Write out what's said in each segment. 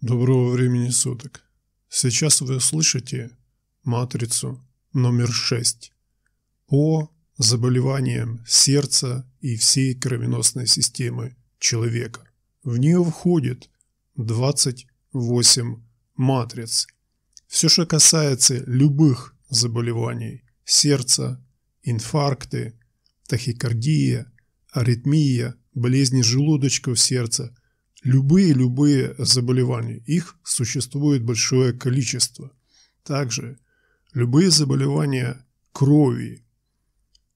Доброго времени суток. Сейчас вы слышите матрицу номер 6 по заболеваниям сердца и всей кровеносной системы человека. В нее входит 28 матриц. Все, что касается любых заболеваний сердца, инфаркты, тахикардия, аритмия, болезни желудочков сердца, любые-любые заболевания. Их существует большое количество. Также любые заболевания крови,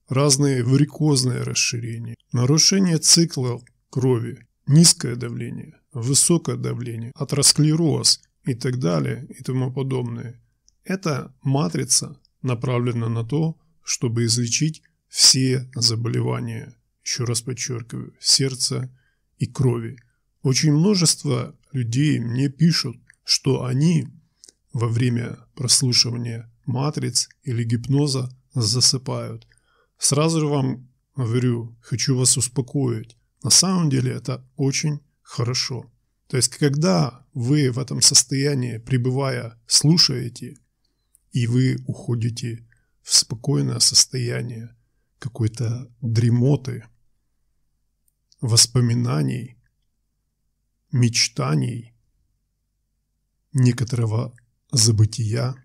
разные варикозные расширения, нарушение цикла крови, низкое давление, высокое давление, атеросклероз и так далее и тому подобное. Эта матрица направлена на то, чтобы излечить все заболевания, еще раз подчеркиваю, сердца и крови. Очень множество людей мне пишут, что они во время прослушивания матриц или гипноза засыпают. Сразу же вам говорю, хочу вас успокоить. На самом деле это очень хорошо. То есть, когда вы в этом состоянии, пребывая, слушаете, и вы уходите в спокойное состояние какой-то дремоты, воспоминаний, мечтаний, некоторого забытия,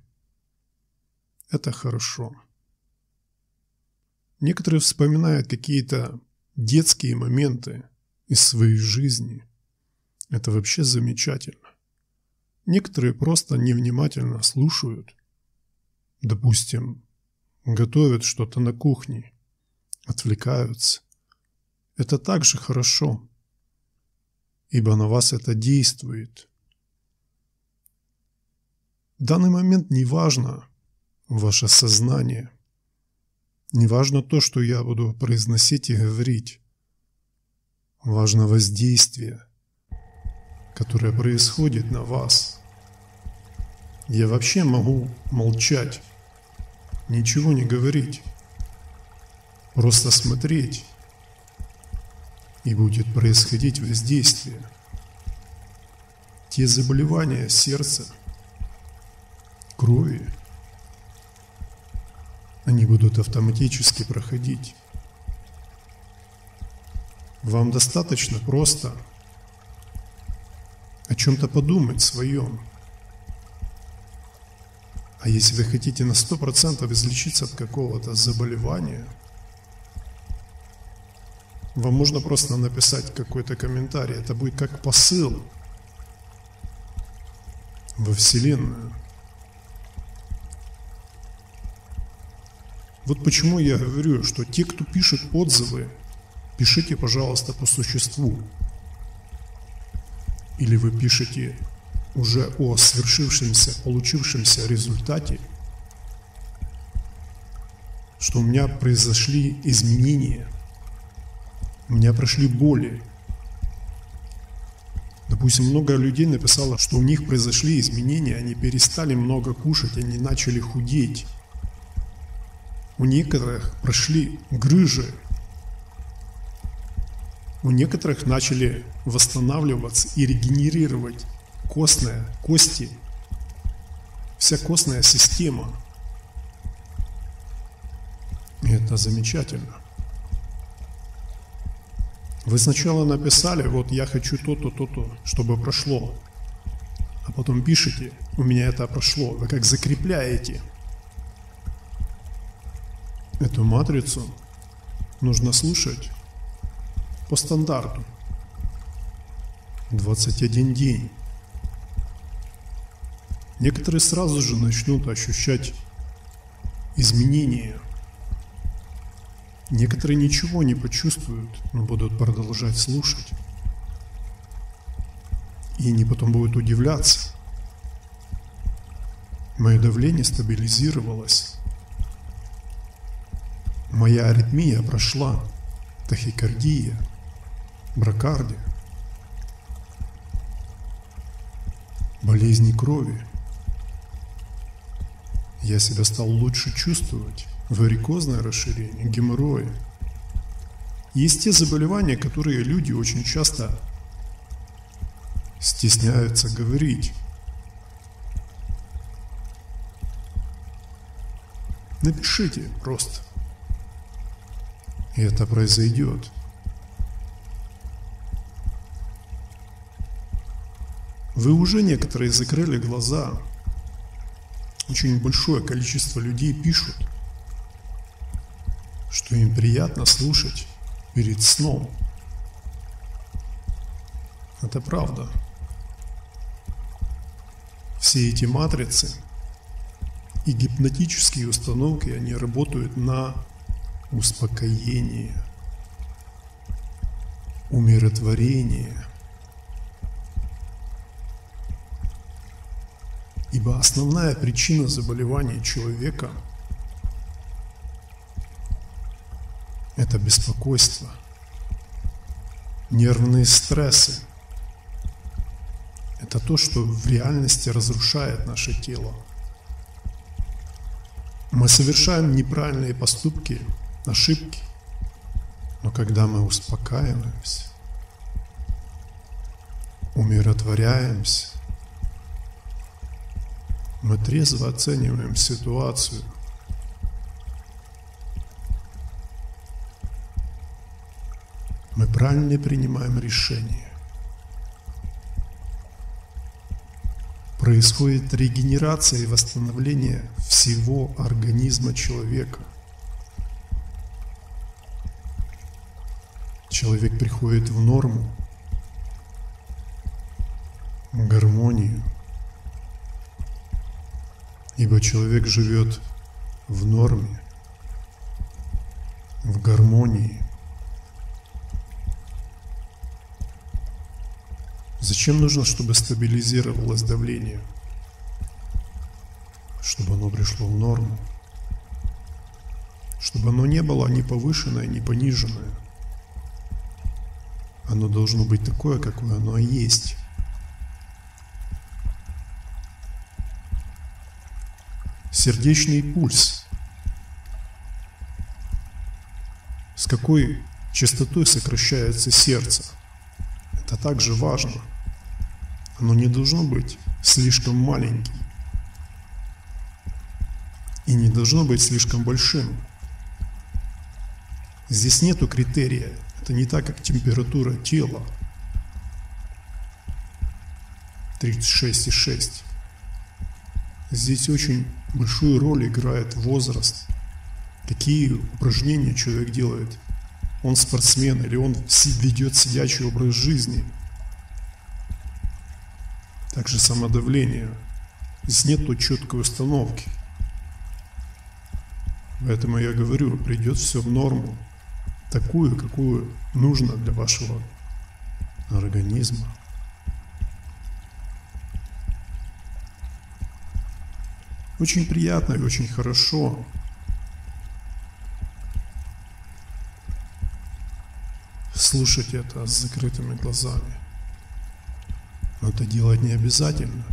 это хорошо. Некоторые вспоминают какие-то детские моменты из своей жизни. Это вообще замечательно. Некоторые просто невнимательно слушают. Допустим, готовят что-то на кухне, отвлекаются. Это также хорошо, ибо на вас это действует. В данный момент не важно ваше сознание – не важно то, что я буду произносить и говорить. Важно воздействие, которое происходит на вас. Я вообще могу молчать, ничего не говорить, просто смотреть, и будет происходить воздействие. Те заболевания сердца, крови – они будут автоматически проходить. Вам достаточно просто о чем-то подумать своем. А если вы хотите на 100% излечиться от какого-то заболевания, вам можно просто написать какой-то комментарий. Это будет как посыл во Вселенную. Вот почему я говорю, что те, кто пишет отзывы, пишите, пожалуйста, по существу. Или вы пишете уже о свершившемся, получившемся результате, что у меня произошли изменения, у меня прошли боли. Допустим, много людей написало, что у них произошли изменения, они перестали много кушать, они начали худеть. У некоторых прошли грыжи. У некоторых начали восстанавливаться и регенерировать костная, кости, вся костная система. И это замечательно. Вы сначала написали, вот я хочу то-то, то-то, чтобы прошло. А потом пишите, у меня это прошло. Вы как закрепляете – Эту матрицу нужно слушать по стандарту. 21 день. Некоторые сразу же начнут ощущать изменения. Некоторые ничего не почувствуют, но будут продолжать слушать. И они потом будут удивляться. Мое давление стабилизировалось. Моя аритмия прошла, тахикардия, бракардия, болезни крови. Я себя стал лучше чувствовать, варикозное расширение, геморрой. Есть те заболевания, которые люди очень часто стесняются говорить. Напишите просто. И это произойдет. Вы уже некоторые закрыли глаза. Очень большое количество людей пишут, что им приятно слушать перед сном. Это правда. Все эти матрицы и гипнотические установки, они работают на успокоение, умиротворение. Ибо основная причина заболевания человека – это беспокойство, нервные стрессы. Это то, что в реальности разрушает наше тело. Мы совершаем неправильные поступки – ошибки. Но когда мы успокаиваемся, умиротворяемся, мы трезво оцениваем ситуацию. Мы правильно принимаем решения. Происходит регенерация и восстановление всего организма человека – человек приходит в норму, в гармонию, ибо человек живет в норме, в гармонии. Зачем нужно, чтобы стабилизировалось давление? Чтобы оно пришло в норму. Чтобы оно не было ни повышенное, ни пониженное. Оно должно быть такое, какое оно есть. Сердечный пульс. С какой частотой сокращается сердце? Это также важно. Оно не должно быть слишком маленьким и не должно быть слишком большим. Здесь нету критерия это не так, как температура тела. 36,6. Здесь очень большую роль играет возраст. Какие упражнения человек делает. Он спортсмен или он ведет сидячий образ жизни. Также самодавление. Здесь нет четкой установки. Поэтому я говорю, придет все в норму такую, какую нужно для вашего организма. Очень приятно и очень хорошо слушать это с закрытыми глазами. Но это делать не обязательно.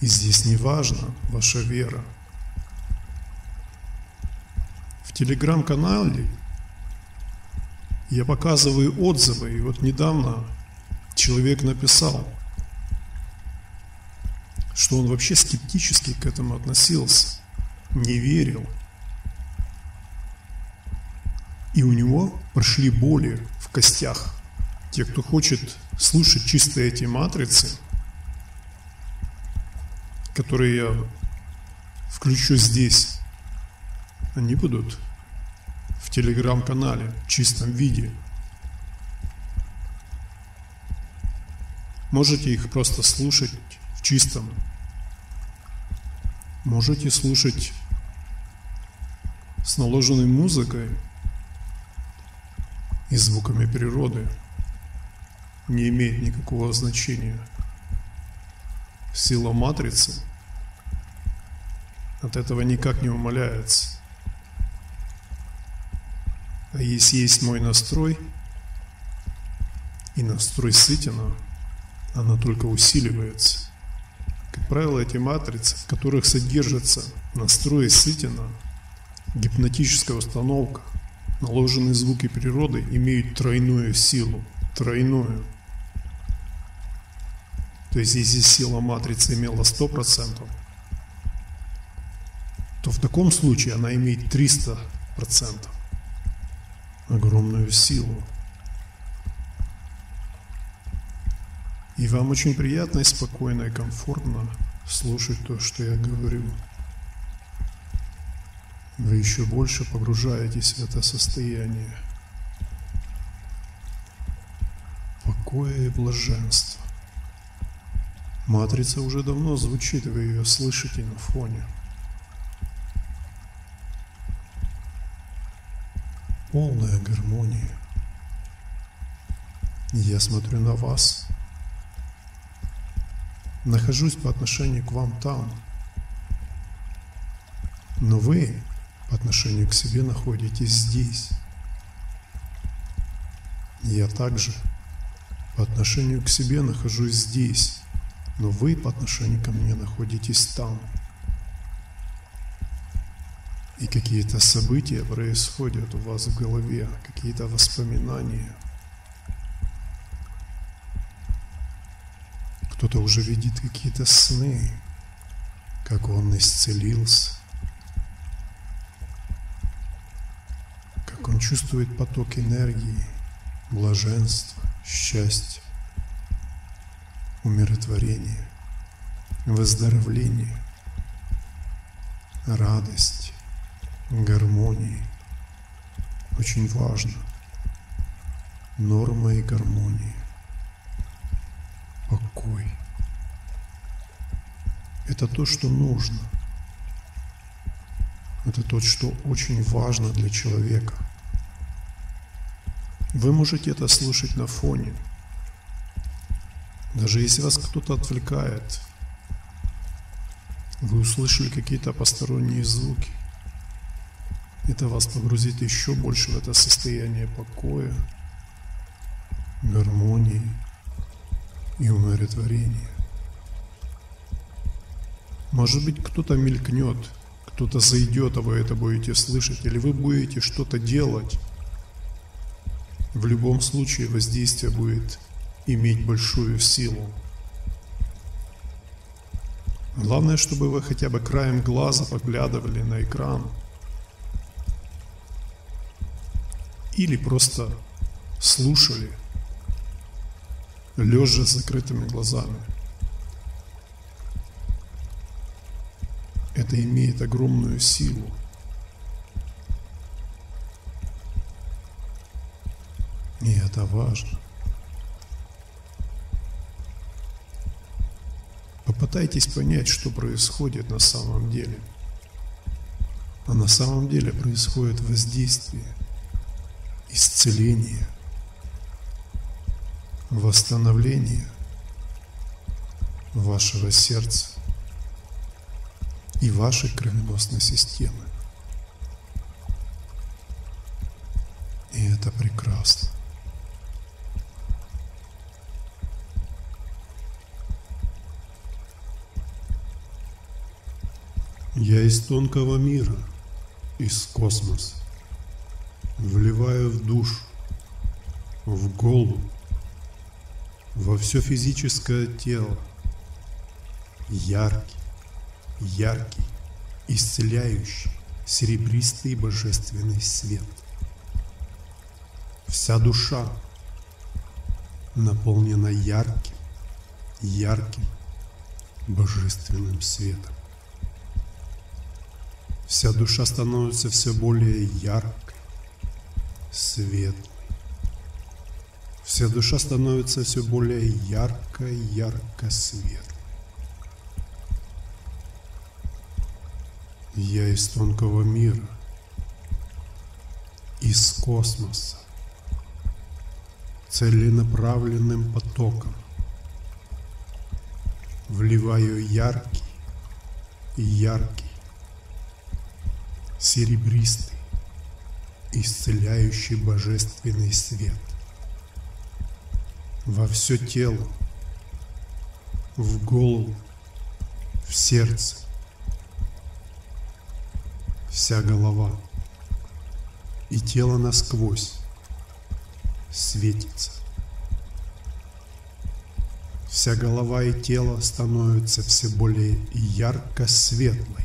И здесь не важно ваша вера – телеграм-канале я показываю отзывы. И вот недавно человек написал, что он вообще скептически к этому относился, не верил. И у него прошли боли в костях. Те, кто хочет слушать чисто эти матрицы, которые я включу здесь, они будут в телеграм-канале в чистом виде. Можете их просто слушать в чистом. Можете слушать с наложенной музыкой и звуками природы. Не имеет никакого значения. Сила матрицы от этого никак не умаляется. А если есть мой настрой и настрой Сытина, она только усиливается. Как правило, эти матрицы, в которых содержится настрой Сытина, гипнотическая установка, наложенные звуки природы имеют тройную силу, тройную. То есть если сила матрицы имела 100%, то в таком случае она имеет 300%. Огромную силу. И вам очень приятно и спокойно и комфортно слушать то, что я говорю. Вы еще больше погружаетесь в это состояние покоя и блаженства. Матрица уже давно звучит, вы ее слышите на фоне. Полная гармония. Я смотрю на вас. Нахожусь по отношению к вам там. Но вы по отношению к себе находитесь здесь. Я также по отношению к себе нахожусь здесь но вы по отношению ко мне находитесь там. И какие-то события происходят у вас в голове, какие-то воспоминания. Кто-то уже видит какие-то сны, как он исцелился, как он чувствует поток энергии, блаженства, счастья умиротворение, выздоровление, радость, гармонии. Очень важно. Норма и гармония. Покой. Это то, что нужно. Это то, что очень важно для человека. Вы можете это слушать на фоне – даже если вас кто-то отвлекает, вы услышали какие-то посторонние звуки, это вас погрузит еще больше в это состояние покоя, гармонии и умиротворения. Может быть, кто-то мелькнет, кто-то зайдет, а вы это будете слышать, или вы будете что-то делать. В любом случае воздействие будет иметь большую силу. Главное, чтобы вы хотя бы краем глаза поглядывали на экран. Или просто слушали, лежа с закрытыми глазами. Это имеет огромную силу. И это важно. Попытайтесь понять, что происходит на самом деле. А на самом деле происходит воздействие, исцеление, восстановление вашего сердца и вашей кровеносной системы. И это прекрасно. Я из тонкого мира, из космоса, вливаю в душу, в голову, во все физическое тело яркий, яркий, исцеляющий, серебристый божественный свет. Вся душа наполнена ярким, ярким божественным светом. Вся душа становится все более яркой, светлой. Вся душа становится все более яркой, ярко светлой. Я из тонкого мира, из космоса, целенаправленным потоком вливаю яркий, яркий, серебристый, исцеляющий божественный свет. Во все тело, в голову, в сердце, вся голова и тело насквозь светится. Вся голова и тело становятся все более ярко светлой.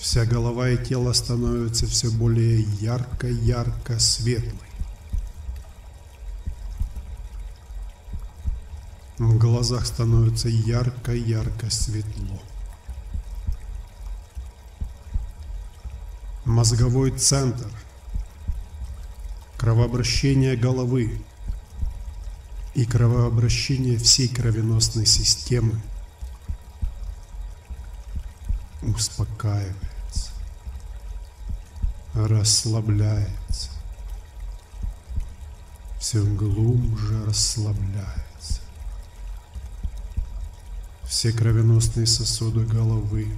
Вся голова и тело становятся все более ярко-ярко светлой. В глазах становится ярко-ярко светло. Мозговой центр. Кровообращение головы и кровообращение всей кровеносной системы успокаивается, расслабляется, все глубже расслабляется. Все кровеносные сосуды головы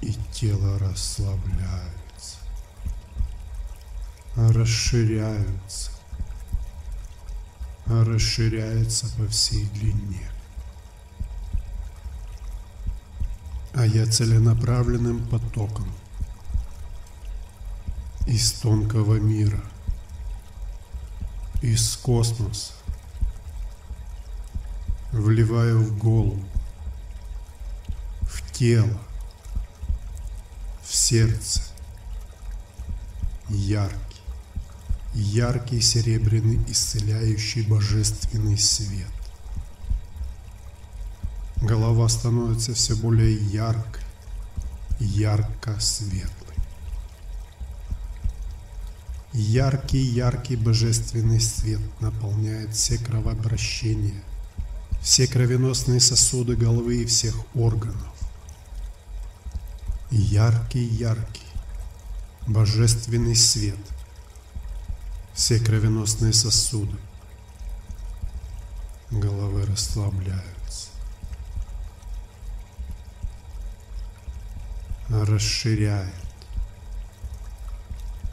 и тело расслабляются, расширяются, расширяются по всей длине. А я целенаправленным потоком из тонкого мира, из космоса, вливаю в голову, в тело, в сердце. Яркий, яркий серебряный исцеляющий божественный свет. Голова становится все более яркой, ярко светлой. Яркий-яркий божественный свет наполняет все кровообращения – все кровеносные сосуды головы и всех органов. Яркий-яркий, божественный свет. Все кровеносные сосуды головы расслабляются, расширяет,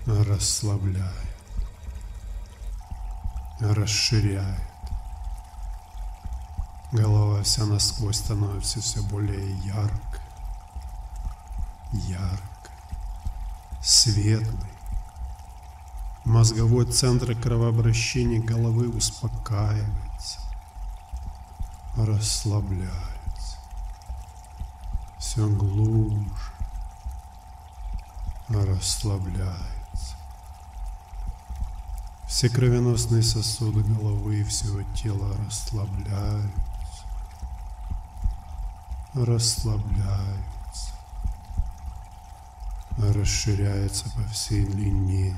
расслабляет, расширяет. Голова вся насквозь становится все более яркой, яркой, светлой. Мозговой центр кровообращения головы успокаивается, расслабляется, все глубже расслабляется. Все кровеносные сосуды головы и всего тела расслабляются. Расслабляются, расширяется по всей длине,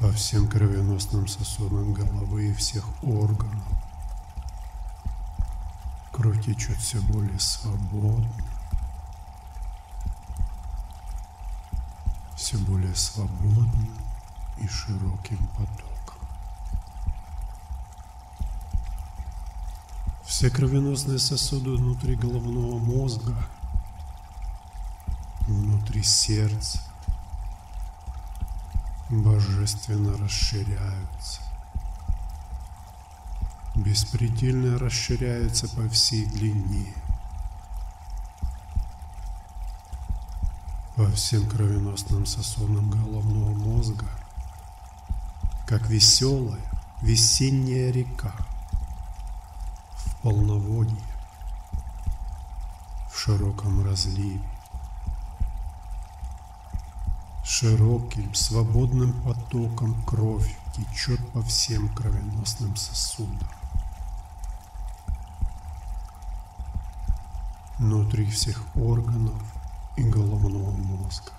по всем кровеносным сосудам головы и всех органов. Кровь течет все более свободно, все более свободно и широким потоком. Все кровеносные сосуды внутри головного мозга, внутри сердца божественно расширяются. Беспредельно расширяются по всей длине. По всем кровеносным сосудам головного мозга, как веселая весенняя река полноводье, в широком разливе. Широким, свободным потоком кровь течет по всем кровеносным сосудам. Внутри всех органов и головного мозга.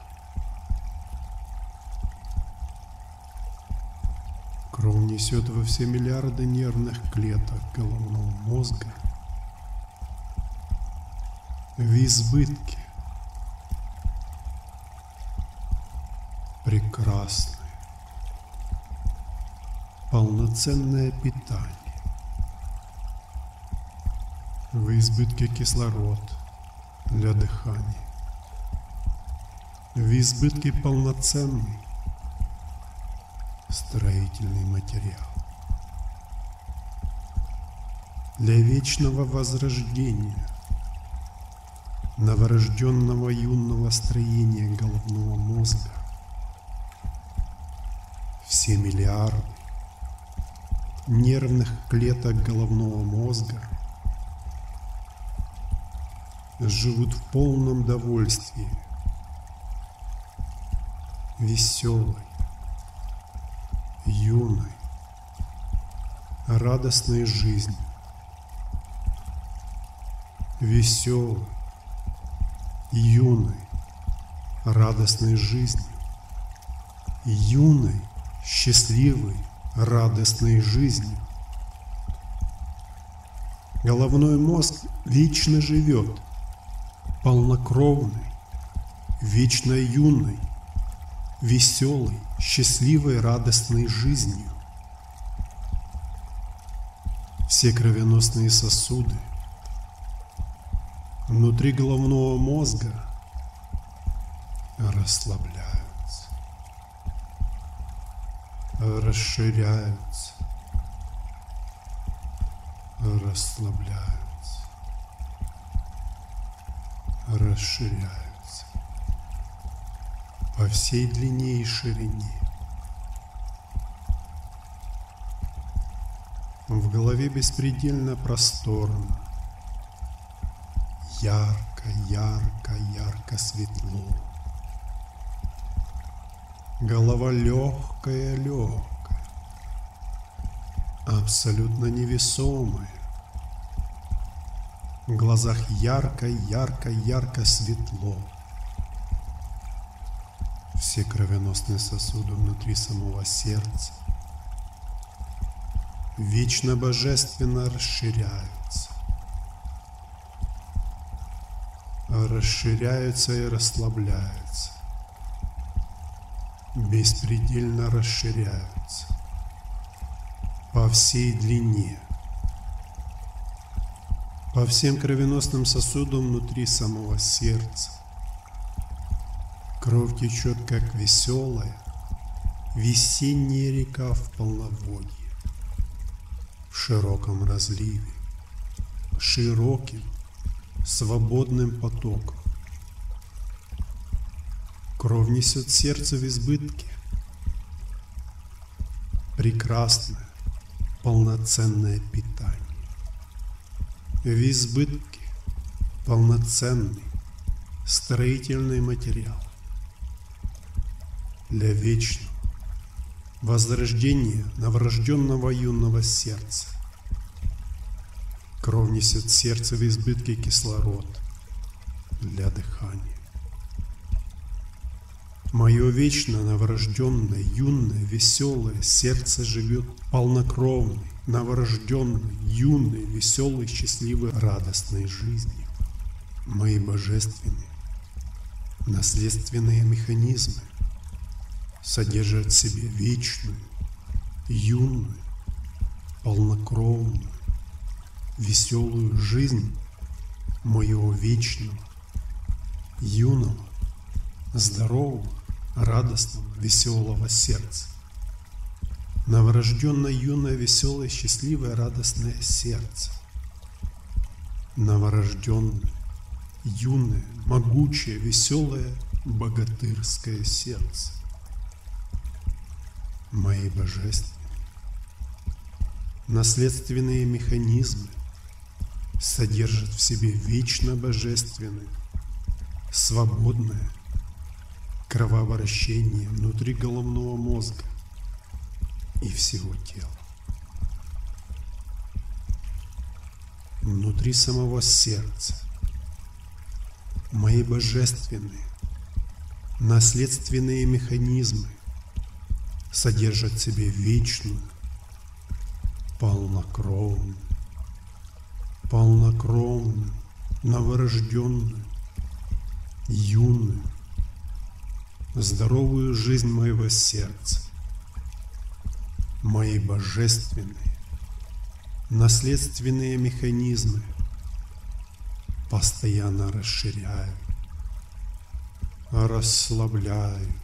Кровь несет во все миллиарды нервных клеток головного мозга в избытке. Прекрасное, полноценное питание. В избытке кислород для дыхания. В избытке полноценный строительный материал. Для вечного возрождения новорожденного юного строения головного мозга все миллиарды нервных клеток головного мозга живут в полном довольстве, веселой, юной, радостной жизнью, веселой, юной, радостной жизнью, юной, счастливой, радостной жизнью. Головной мозг вечно живет, полнокровный, вечно юный, веселой, счастливой, радостной жизнью. Все кровеносные сосуды внутри головного мозга расслабляются, расширяются, расслабляются, расширяются по всей длине и ширине. В голове беспредельно просторно, ярко, ярко, ярко светло. Голова легкая, легкая, абсолютно невесомая. В глазах ярко, ярко, ярко светло. Все кровеносные сосуды внутри самого сердца вечно божественно расширяются. Расширяются и расслабляются. Беспредельно расширяются. По всей длине. По всем кровеносным сосудам внутри самого сердца. Кровь течет, как веселая, весенняя река в полноводье в широком разливе, широким, свободным потоком. Кровь несет сердце в избытке. Прекрасное, полноценное питание. В избытке полноценный строительный материал для вечного возрождение новорожденного юного сердца. Кровь несет сердце в избытке кислород для дыхания. Мое вечно новорожденное, юное, веселое сердце живет полнокровной, новорожденной, юной, веселой, счастливой, радостной жизнью. Мои божественные, наследственные механизмы содержат в себе вечную, юную, полнокровную, веселую жизнь моего вечного, юного, здорового, радостного, веселого сердца. Новорожденное, юное, веселое, счастливое, радостное сердце. Новорожденное, юное, могучее, веселое, богатырское сердце мои божественные. Наследственные механизмы содержат в себе вечно божественное, свободное кровообращение внутри головного мозга и всего тела. Внутри самого сердца мои божественные наследственные механизмы содержат в себе вечную, полнокровную, полнокровную, новорожденную, юную, здоровую жизнь моего сердца, мои божественные, наследственные механизмы постоянно расширяют, расслабляют,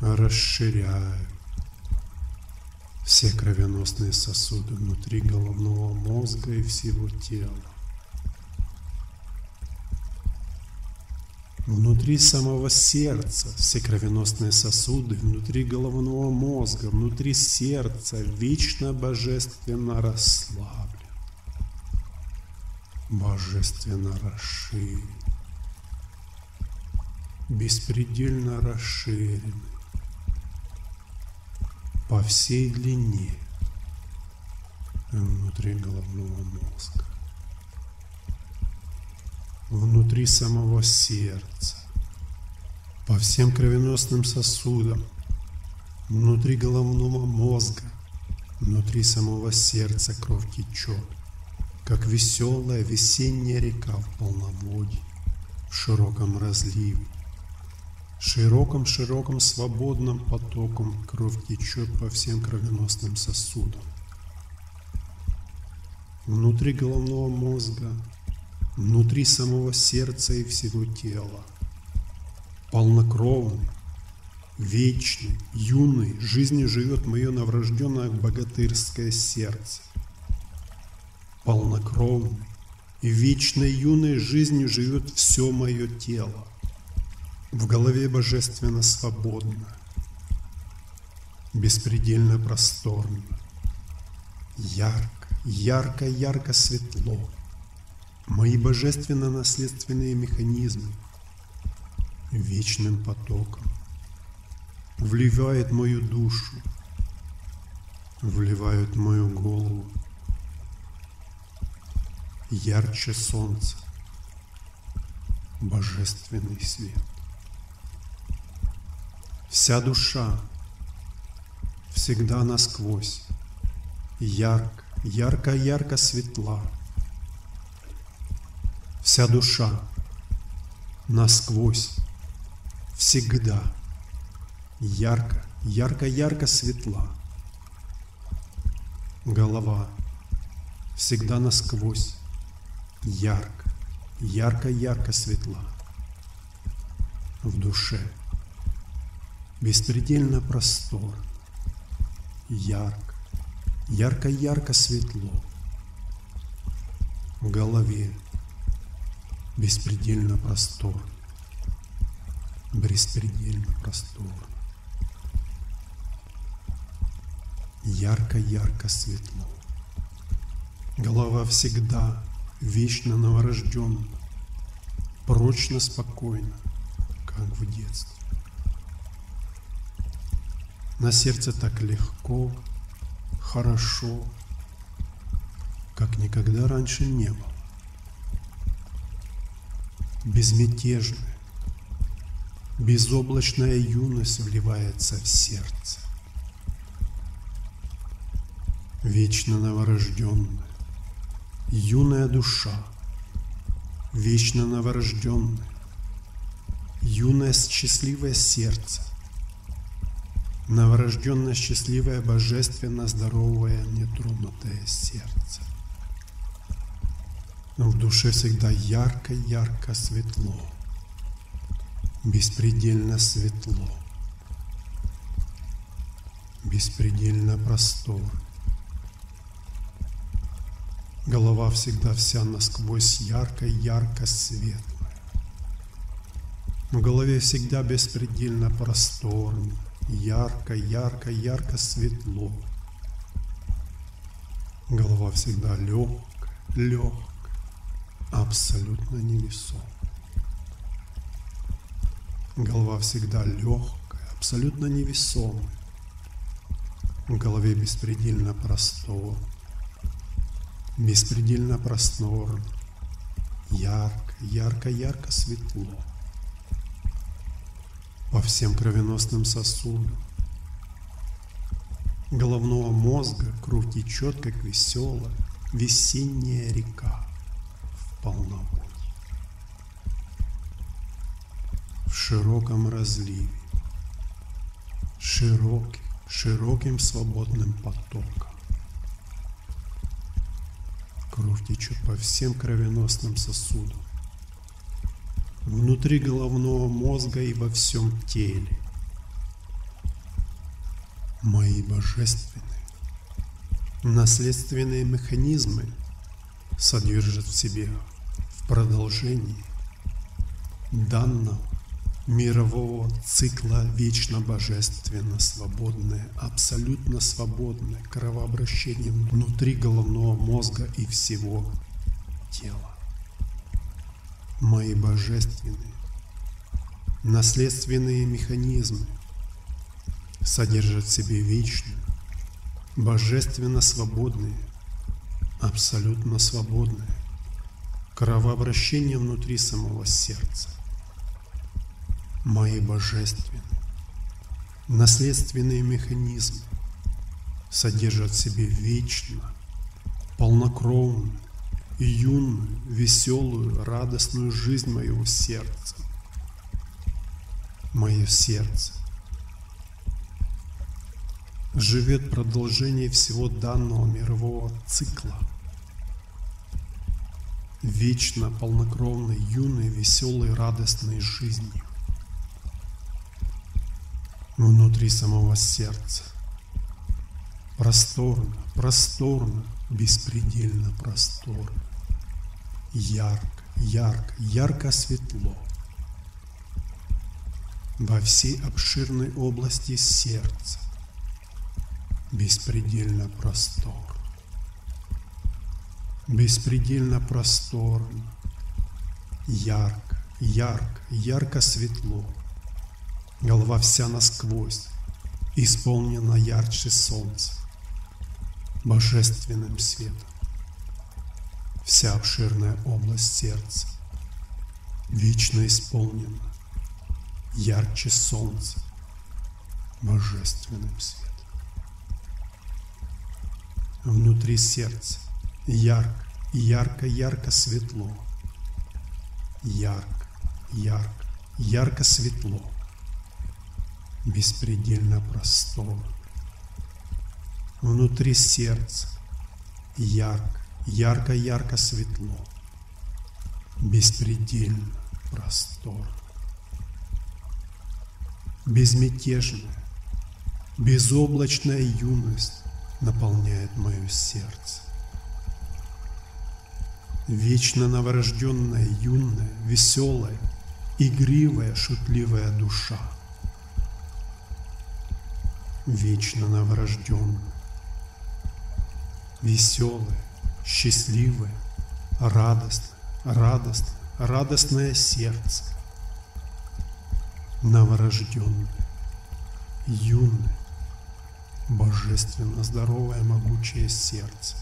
расширяют все кровеносные сосуды внутри головного мозга и всего тела. Внутри самого сердца все кровеносные сосуды, внутри головного мозга, внутри сердца вечно божественно расслаблен, божественно расширен, беспредельно расширен по всей длине внутри головного мозга внутри самого сердца, по всем кровеносным сосудам, внутри головного мозга, внутри самого сердца кровь течет, как веселая весенняя река в полноводье, в широком разливе. Широком-широком свободным потоком кровь течет по всем кровеносным сосудам. Внутри головного мозга внутри самого сердца и всего тела. Полнокровный, вечный, юный, жизнью живет мое новорожденное богатырское сердце. Полнокровный и вечной юной жизнью живет все мое тело. В голове божественно свободно, беспредельно просторно, ярко, ярко, ярко светло – мои божественно-наследственные механизмы вечным потоком вливает мою душу, вливают мою голову ярче солнца, божественный свет. Вся душа всегда насквозь, ярко, ярко-ярко светла – вся душа насквозь, всегда, ярко, ярко-ярко светла. Голова всегда насквозь, ярко, ярко-ярко светла. В душе беспредельно простор, ярко, ярко-ярко светло. В голове беспредельно простор, беспредельно простор. Ярко-ярко светло. Голова всегда вечно новорожденна, прочно спокойна, как в детстве. На сердце так легко, хорошо, как никогда раньше не было безмятежная, безоблачная юность вливается в сердце. Вечно новорожденная, юная душа, вечно новорожденная, юное счастливое сердце, новорожденное счастливое божественно здоровое нетронутое сердце. Но в душе всегда ярко-ярко светло, беспредельно светло, беспредельно простор. Голова всегда вся насквозь ярко-ярко светлая. В голове всегда беспредельно просторно, ярко-ярко-ярко светло. Голова всегда легкая, легкая абсолютно невесом. Голова всегда легкая, абсолютно невесомая. В голове беспредельно простор, беспредельно простор, ярко, ярко, ярко светло. По всем кровеносным сосудам головного мозга кровь течет, как веселая весенняя река полноводье. В широком разливе, широким, широким свободным потоком. Кровь течет по всем кровеносным сосудам, внутри головного мозга и во всем теле. Мои божественные наследственные механизмы – содержит в себе в продолжении данного мирового цикла вечно божественно свободное, абсолютно свободное кровообращение внутри головного мозга и всего тела. Мои божественные, наследственные механизмы содержат в себе вечную, божественно свободные, абсолютно свободное кровообращение внутри самого сердца мои божественные. Наследственные механизмы содержат в себе вечно, полнокровную, юную, веселую, радостную жизнь моего сердца. Мое сердце живет продолжение всего данного мирового цикла. Вечно полнокровной, юной, веселой, радостной жизнью внутри самого сердца. Просторно, просторно, беспредельно просторно. Ярко, ярко, ярко светло. Во всей обширной области сердца. Беспредельно просторно. Беспредельно просторно. Ярко, ярко, ярко светло голова вся насквозь, исполнена ярче солнца, божественным светом. Вся обширная область сердца вечно исполнена ярче солнца, божественным светом. Внутри сердца ярко, ярко, ярко светло, ярко, ярко, ярко светло беспредельно простор. Внутри сердца ярко, ярко-ярко светло, беспредельно простор. Безмятежная, безоблачная юность наполняет мое сердце. Вечно новорожденная, юная, веселая, игривая, шутливая душа – вечно новорожденным. Веселое, счастливое, радостное, радостное, радостное сердце. Новорожденное, юное, божественно здоровое, могучее сердце.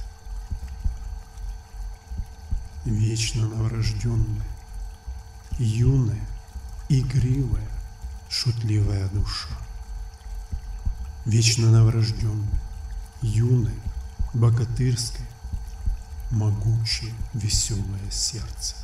Вечно новорожденное, юное, игривая, шутливая душа вечно новорожденное, юное, богатырское, могучее, веселое сердце.